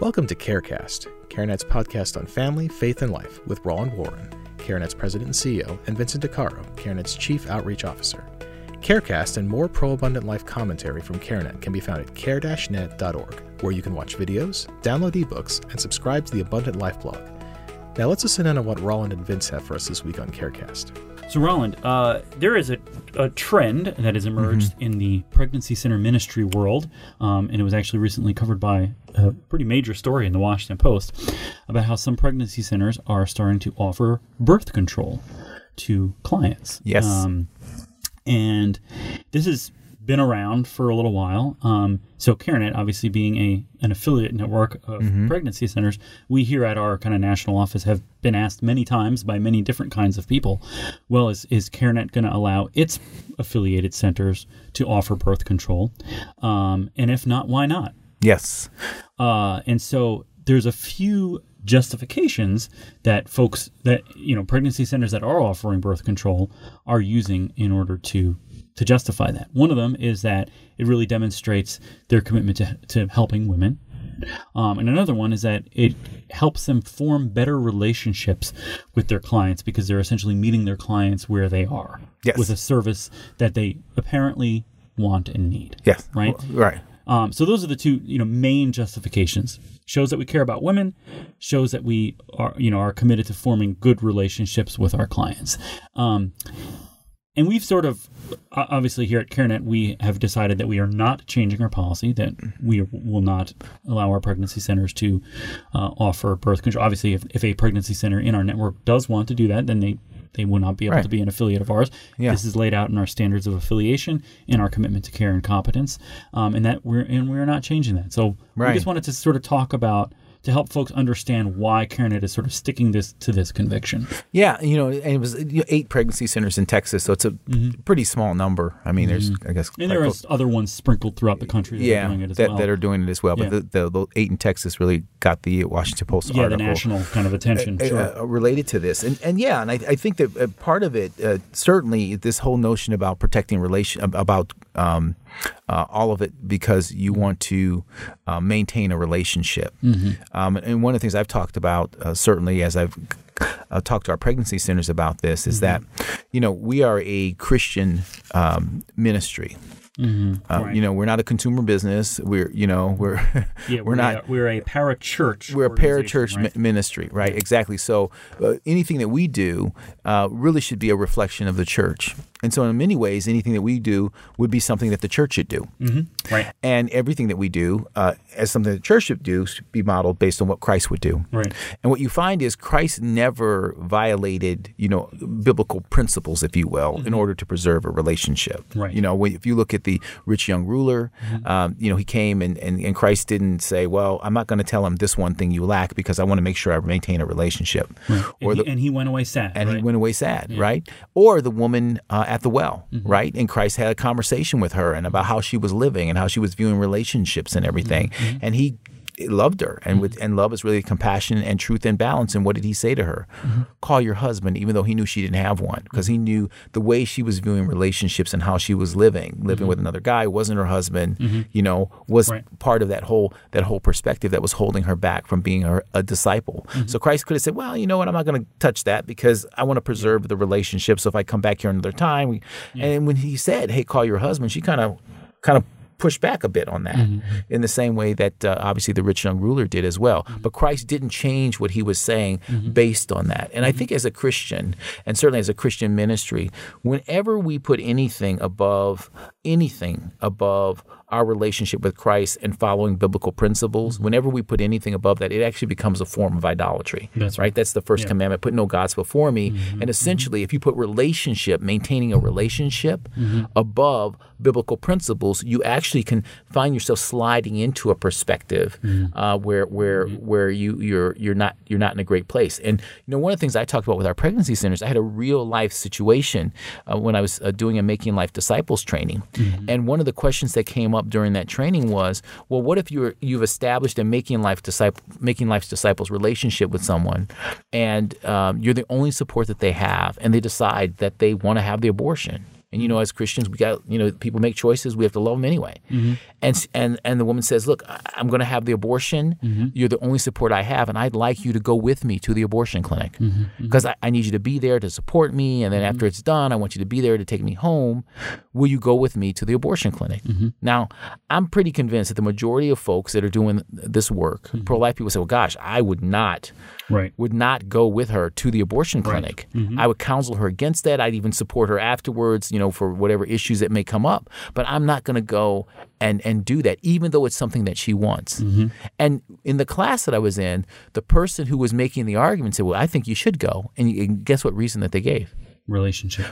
Welcome to CareCast, CareNet's podcast on family, faith, and life with Roland Warren, CareNet's president and CEO, and Vincent DiCaro, CareNet's chief outreach officer. CareCast and more pro abundant life commentary from CareNet can be found at care-net.org, where you can watch videos, download ebooks, and subscribe to the Abundant Life blog. Now let's listen in on what Roland and Vince have for us this week on CareCast. So, Roland, uh, there is a, a, trend that has emerged mm-hmm. in the pregnancy center ministry world, um, and it was actually recently covered by a pretty major story in the Washington Post about how some pregnancy centers are starting to offer birth control to clients. Yes. Um, and this is been around for a little while. Um, so CareNet, obviously being a an affiliate network of mm-hmm. pregnancy centers, we here at our kind of national office have been asked many times by many different kinds of people. Well, is is CareNet going to allow its affiliated centers to offer birth control? Um, and if not, why not? Yes. Uh, and so there's a few justifications that folks that you know pregnancy centers that are offering birth control are using in order to to justify that. One of them is that it really demonstrates their commitment to, to helping women. Um, and another one is that it helps them form better relationships with their clients because they're essentially meeting their clients where they are yes. with a service that they apparently want and need. Yes. Right? Right. Um, so those are the two, you know, main justifications. Shows that we care about women, shows that we are, you know, are committed to forming good relationships with our clients. Um, and we've sort of obviously here at CareNet we have decided that we are not changing our policy that we will not allow our pregnancy centers to uh, offer birth control. Obviously, if, if a pregnancy center in our network does want to do that, then they they will not be able right. to be an affiliate of ours. Yeah. This is laid out in our standards of affiliation and our commitment to care and competence, um, and that we're and we're not changing that. So right. we just wanted to sort of talk about to help folks understand why CareNet is sort of sticking this to this conviction. Yeah, you know, and it was eight pregnancy centers in Texas, so it's a mm-hmm. pretty small number. I mean, mm-hmm. there's I guess and there are other ones sprinkled throughout the country. That yeah, are doing it as that, well. that are doing it as well. Yeah. But the, the, the, eight in Texas really got the Washington Post yeah, article. the national kind of attention uh, sure. uh, related to this, and and yeah, and I, I think that uh, part of it uh, certainly this whole notion about protecting relation about um, uh, all of it because you want to uh, maintain a relationship. Mm-hmm. Um, and one of the things I've talked about, uh, certainly as I've uh, talked to our pregnancy centers about this, is mm-hmm. that, you know, we are a Christian um, ministry. Mm-hmm. Uh, right. You know, we're not a consumer business. We're, you know, we're yeah, we're, we're not. A, we're a parachurch. We're a parachurch right? mi- ministry, right? Yeah. Exactly. So uh, anything that we do uh, really should be a reflection of the church. And so, in many ways, anything that we do would be something that the church should do. Mm-hmm. Right. And everything that we do uh, as something that the church should do should be modeled based on what Christ would do. Right. And what you find is Christ never violated, you know, biblical principles, if you will, mm-hmm. in order to preserve a relationship. Right. You know, if you look at the rich young ruler, mm-hmm. um, you know, he came and, and, and Christ didn't say, well, I'm not going to tell him this one thing you lack because I want to make sure I maintain a relationship. Right. Or and, the, he, and he went away sad. And right? he went away sad, yeah. right? Or the woman uh, at the well. Mm-hmm right? And Christ had a conversation with her and about how she was living and how she was viewing relationships and everything. Mm-hmm. And he loved her and with and love is really compassion and truth and balance and what did he say to her mm-hmm. call your husband even though he knew she didn't have one because he knew the way she was viewing relationships and how she was living living mm-hmm. with another guy wasn't her husband mm-hmm. you know was right. part of that whole that whole perspective that was holding her back from being her, a disciple mm-hmm. so christ could have said well you know what i'm not going to touch that because i want to preserve the relationship so if i come back here another time we, yeah. and when he said hey call your husband she kind of kind of push back a bit on that mm-hmm. in the same way that uh, obviously the rich young ruler did as well. Mm-hmm. But Christ didn't change what he was saying mm-hmm. based on that. And I mm-hmm. think as a Christian, and certainly as a Christian ministry, whenever we put anything above anything above our relationship with Christ and following biblical principles, mm-hmm. whenever we put anything above that, it actually becomes a form of idolatry. That's right. right? That's the first yeah. commandment put no gods before me. Mm-hmm. And essentially, mm-hmm. if you put relationship, maintaining a relationship mm-hmm. above biblical principles, you actually can find yourself sliding into a perspective mm-hmm. uh, where where mm-hmm. where you you're you're not you're not in a great place. And you know, one of the things I talked about with our pregnancy centers, I had a real life situation uh, when I was uh, doing a Making Life Disciples training, and one of the questions that came up up during that training was, well, what if you're you've established a making life disciple making life's disciples relationship with someone, and um, you're the only support that they have, and they decide that they want to have the abortion. And you know, as Christians, we got you know, people make choices. We have to love them anyway. Mm-hmm. And and and the woman says, "Look, I'm going to have the abortion. Mm-hmm. You're the only support I have, and I'd like you to go with me to the abortion clinic Mm-hmm. because I, I need you to be there to support me. And then after it's done, I want you to be there to take me home. Will you go with me to the abortion clinic?" Mm-hmm. Now, I'm pretty convinced that the majority of folks that are doing this work, Mm-hmm. pro-life people, say, "Well, gosh, I would not." Right. would not go with her to the abortion clinic. Mm-hmm. I would counsel her against that. I'd even support her afterwards, you know, for whatever issues that may come up. But I'm not going to go and and do that, even though it's something that she wants. Mm-hmm. And in the class that I was in, the person who was making the argument said, "Well, I think you should go." And, and guess what reason that they gave? Relationship.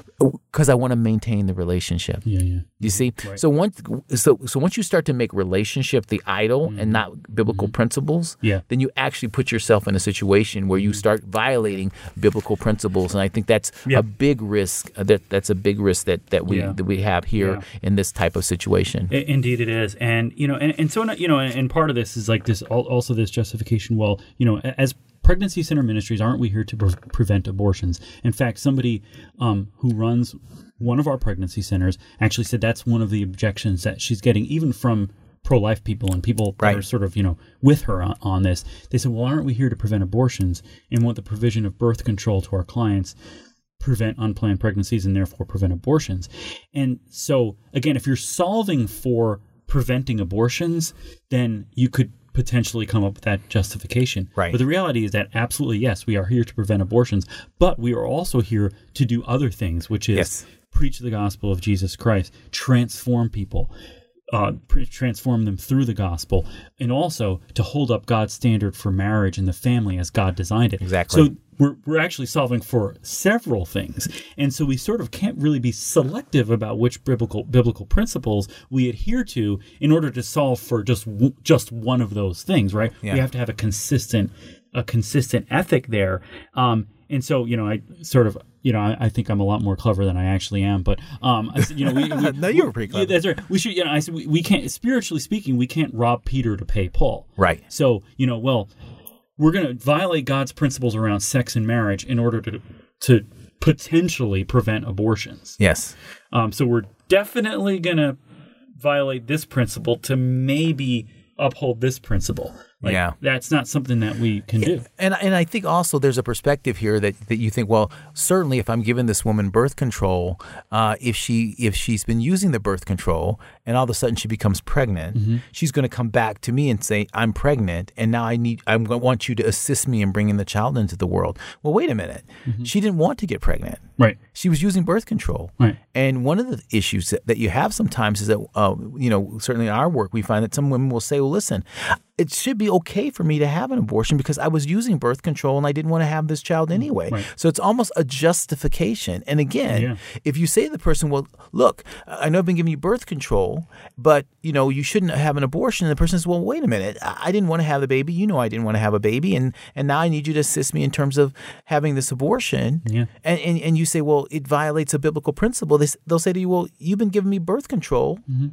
Because I want to maintain the relationship. Yeah, yeah. You see, so once so so once you start to make relationship the idol and not biblical principles, Mm-hmm. Yeah. then you actually put yourself in a situation where you start violating biblical principles, and I think that's Yeah. a big risk. uh, That that's a big risk that that we Yeah. that we have here Yeah. in this type of situation. I- Indeed, it is, and you know, and, and so you know, and, and part of this is like this, also this justification. Well, you know, as pregnancy center ministries, aren't we here to pre- prevent abortions? In fact, somebody um, who runs one of our pregnancy centers actually said that's one of the objections that she's getting, even from pro-life people and people that are sort of you know with her on, on this. They said, well, aren't we here to prevent abortions and want the provision of birth control to our clients? prevent unplanned pregnancies and therefore prevent abortions. And so, again, if you're solving for preventing abortions, then you could potentially come up with that justification. Right. But the reality is that absolutely, yes, we are here to prevent abortions, but we are also here to do other things, which is Yes. preach the gospel of Jesus Christ, transform people. Uh, pr- transform them through the gospel, and also to hold up God's standard for marriage and the family as God designed it. Exactly. So we're, we're actually solving for several things and so we sort of can't really be selective about which biblical biblical principles we adhere to in order to solve for just w- just one of those things right Yeah. we have to have a consistent a consistent ethic there um and so you know i sort of you know, I, I think I'm a lot more clever than I actually am, but um, I, you know, we, we No, you were pretty yeah, clever. that's right. We should, you know, I said we, we can't spiritually speaking, we can't rob Peter to pay Paul. Right. So, you know, well, we're going to violate God's principles around sex and marriage in order to to potentially prevent abortions. Yes. Um, so we're definitely going to violate this principle to maybe uphold this principle. Like, Yeah. that's not something that we can do. And and I think also there's a perspective here that, that you think, well, certainly if I'm giving this woman birth control, uh, if she if she's been using the birth control and all of a sudden she becomes pregnant, Mm-hmm. she's going to come back to me and say, I'm pregnant, and now I need I want you to assist me in bringing the child into the world. Well, wait a minute, she didn't want to get pregnant. Right. She was using birth control. Right. And one of the issues that, that you have sometimes is that, uh, you know, certainly in our work, we find that some women will say, well, listen, it should be okay for me to have an abortion because I was using birth control and I didn't want to have this child mm, anyway. Right. So it's almost a justification. And again, Yeah. if you say to the person, well, look, I know I've been giving you birth control, but, you know, you shouldn't have an abortion. And the person says, well, wait a minute. I didn't want to have the baby. You know I didn't want to have a baby. And, and now I need you to assist me in terms of having this abortion. Yeah. And, and, and you say, well, it violates a biblical principle. They, they'll say to you, well, you've been giving me birth control. Mm-hmm.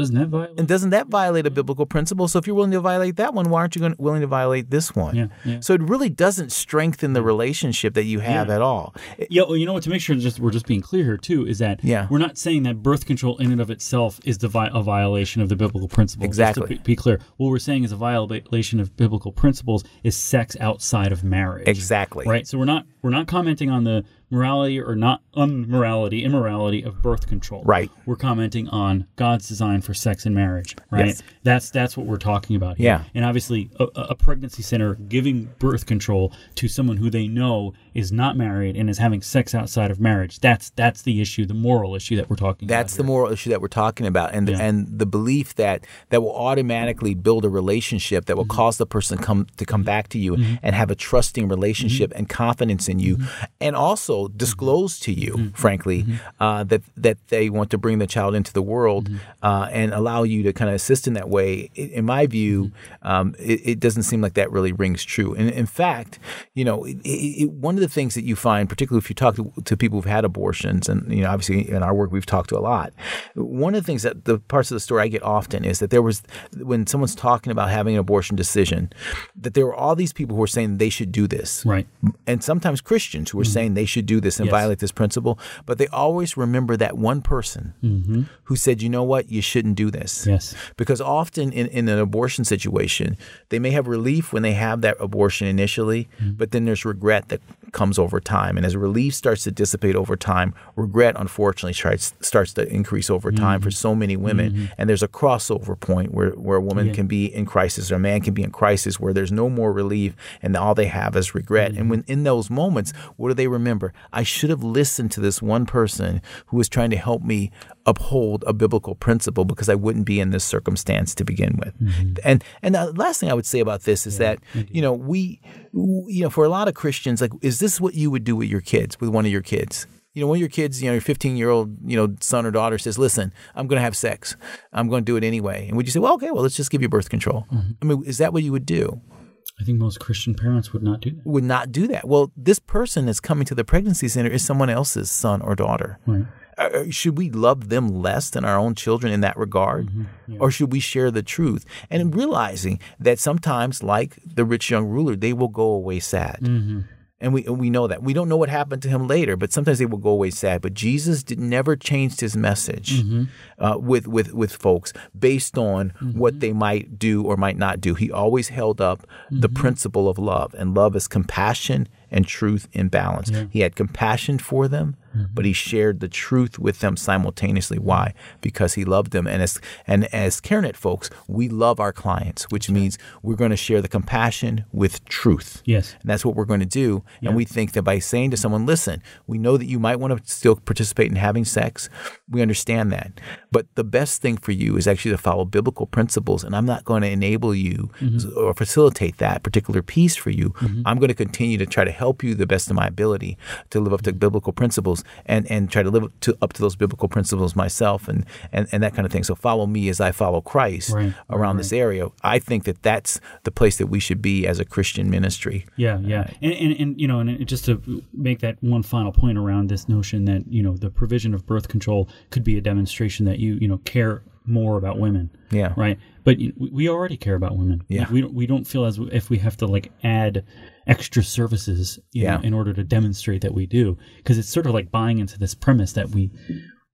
Doesn't that violate? And doesn't that violate a biblical principle? So if you're willing to violate that one, why aren't you going willing to violate this one? Yeah, yeah. So it really doesn't strengthen the relationship that you have Yeah. at all. Yeah, well, you know what? To make sure just we're just being clear here too is that Yeah. we're not saying that birth control in and of itself is the vi- a violation of the biblical principles. Just to Exactly. be clear, what we're saying is a violation of biblical principles is sex outside of marriage. Exactly. Right. So we're not we're not commenting on the morality or not unmorality, immorality of birth control. Right. We're commenting on God's design for sex and marriage. Right. Yes. That's that's what we're talking about here. Yeah. And obviously, a, a pregnancy center giving birth control to someone who they know is not married and is having sex outside of marriage. That's that's the issue, the moral issue that we're talking about. That's the moral issue that we're talking about, and the, Yeah. and the belief that that will automatically build a relationship that will Mm-hmm. cause the person come to come back to you and have a trusting relationship Mm-hmm. and confidence in you, and also disclose to you, Mm-hmm. frankly, uh, that that they want to bring the child into the world Mm-hmm. uh, and allow you to kind of assist in that way. In my view, Mm-hmm. um, it, it doesn't seem like that really rings true. And in fact, you know, it, it, it- one of the things that you find, particularly if you talk to, to people who've had abortions, and you know, obviously in our work we've talked to a lot. One of the things that the parts of the story I get often is that there was when someone's talking about having an abortion decision, that there were all these people who were saying they should do this, Right. and sometimes Christians who were mm-hmm. saying they should do this and Yes. violate this principle, but they always remember that one person mm-hmm. who said, you know what, you shouldn't do this. Yes. Because often in, in an abortion situation, they may have relief when they have that abortion initially, mm-hmm. but then there's regret that comes over time. And as relief starts to dissipate over time, regret unfortunately tries, starts to increase over time for mm-hmm. so many women. Mm-hmm. And there's a crossover point where, where a woman can be in crisis or a man can be in crisis where there's no more relief and all they have is regret. And mm-hmm. when in those moments, what do they remember? I should have listened to this one person who was trying to help me uphold a biblical principle because I wouldn't be in this circumstance to begin with. Mm-hmm. And and the last thing I would say about this is that you know we you know for a lot of Christians like is this what you would do with your kids with one of your kids? You know, one of your kids, you know, your 15 year old, you know, son or daughter says, "Listen, I'm going to have sex. I'm going to do it anyway." And would you say, "Well, okay, well, let's just give you birth control"? Mm-hmm. I mean, is that what you would do? I think most Christian parents would not do that. Would not do that. Well, this person that's coming to the pregnancy center is someone else's son or daughter. Right. Uh, uh, should we love them less than our own children in that regard? Mm-hmm. Or should we share the truth? And mm-hmm. realizing that sometimes, like the rich young ruler, they will go away sad. Mm-hmm. And we, and we know that. We don't know what happened to him later, but sometimes they will go away sad. But Jesus did, never changed his message uh, with, with, with folks based on what they might do or might not do. He always held up the principle of love, and love is compassion and truth in balance. He had compassion for them, but he mm-hmm. shared the truth with them simultaneously. Why? Because he loved them. And as and as CareNet folks, we love our clients, which means we're going to share the compassion with truth. Yes. And that's what we're going to do. And we think that by saying to someone, listen, we know that you might want to still participate in having sex. We understand that. But the best thing for you is actually to follow biblical principles. And I'm not going to enable you mm-hmm. or facilitate that particular piece for you. Mm-hmm. I'm going to continue to try to help you the best of my ability to live up to biblical principles and, and try to live up to, up to those biblical principles myself and, and, and that kind of thing. So follow me as I follow Christ Right. around this area. I think that that's the place that we should be as a Christian ministry. Yeah, yeah, uh, and, and and you know, and just to make that one final point around this notion that you know the provision of birth control could be a demonstration that you you know care more about women. Yeah. Right. But we already care about women. Yeah. Like, we don't we don't feel as if we have to like add extra services you Yeah. know, in order to demonstrate that we do because it's sort of like buying into this premise that we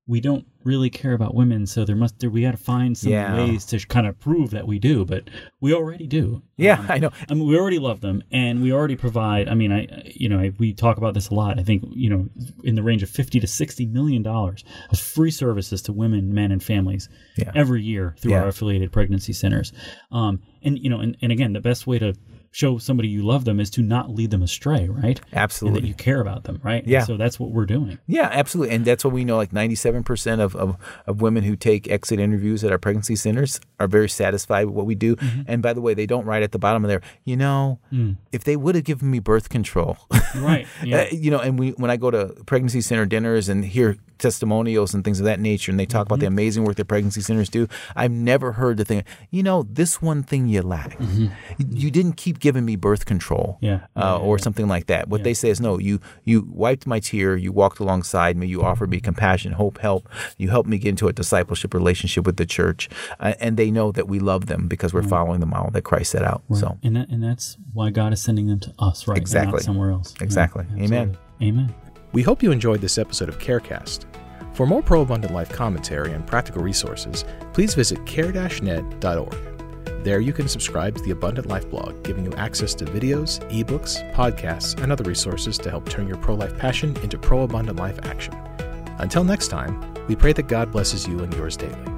we don't really care about women so there must there, we got to find some Yeah. ways to kind of prove that we do but we already do Yeah, I know. I mean, we already love them, and we already provide. I mean, I, you know, I, we talk about this a lot. I think, you know, in the range of fifty to sixty million dollars of free services to women, men, and families Yeah. every year through Yeah. our affiliated pregnancy centers. Um, and you know, and, and again, the best way to show somebody you love them is to not lead them astray, right? And that you care about them, right? And Yeah. so that's what we're doing. Yeah, absolutely. And that's what we know like 97% of, of, of women who take exit interviews at our pregnancy centers are very satisfied with what we do. And by the way, they don't write at the bottom of there, you know, if they would have given me birth control, Right. Yeah. Uh, you know, and we when I go to pregnancy center dinners and hear testimonials and things of that nature, and they talk about the amazing work that pregnancy centers do, I've never heard the thing. You know, this one thing you lack. You, you didn't keep giving me birth control, Yeah. uh, or something like that. What they say is, no, you you wiped my tear, you walked alongside me, you offered me compassion, hope, help. You helped me get into a discipleship relationship with the church, uh, and they know that we love them because we're following the model that Christ set out. So, and that, and that's why God is sending them to us, right? Exactly. Not somewhere else. Yeah, Exactly. Amen. Amen. We hope you enjoyed this episode of Carecast. For more pro abundant life commentary and practical resources, please visit care-net.org. There you can subscribe to the Abundant Life blog, giving you access to videos, ebooks, podcasts, and other resources to help turn your pro life passion into pro abundant life action. Until next time, we pray that God blesses you and yours daily.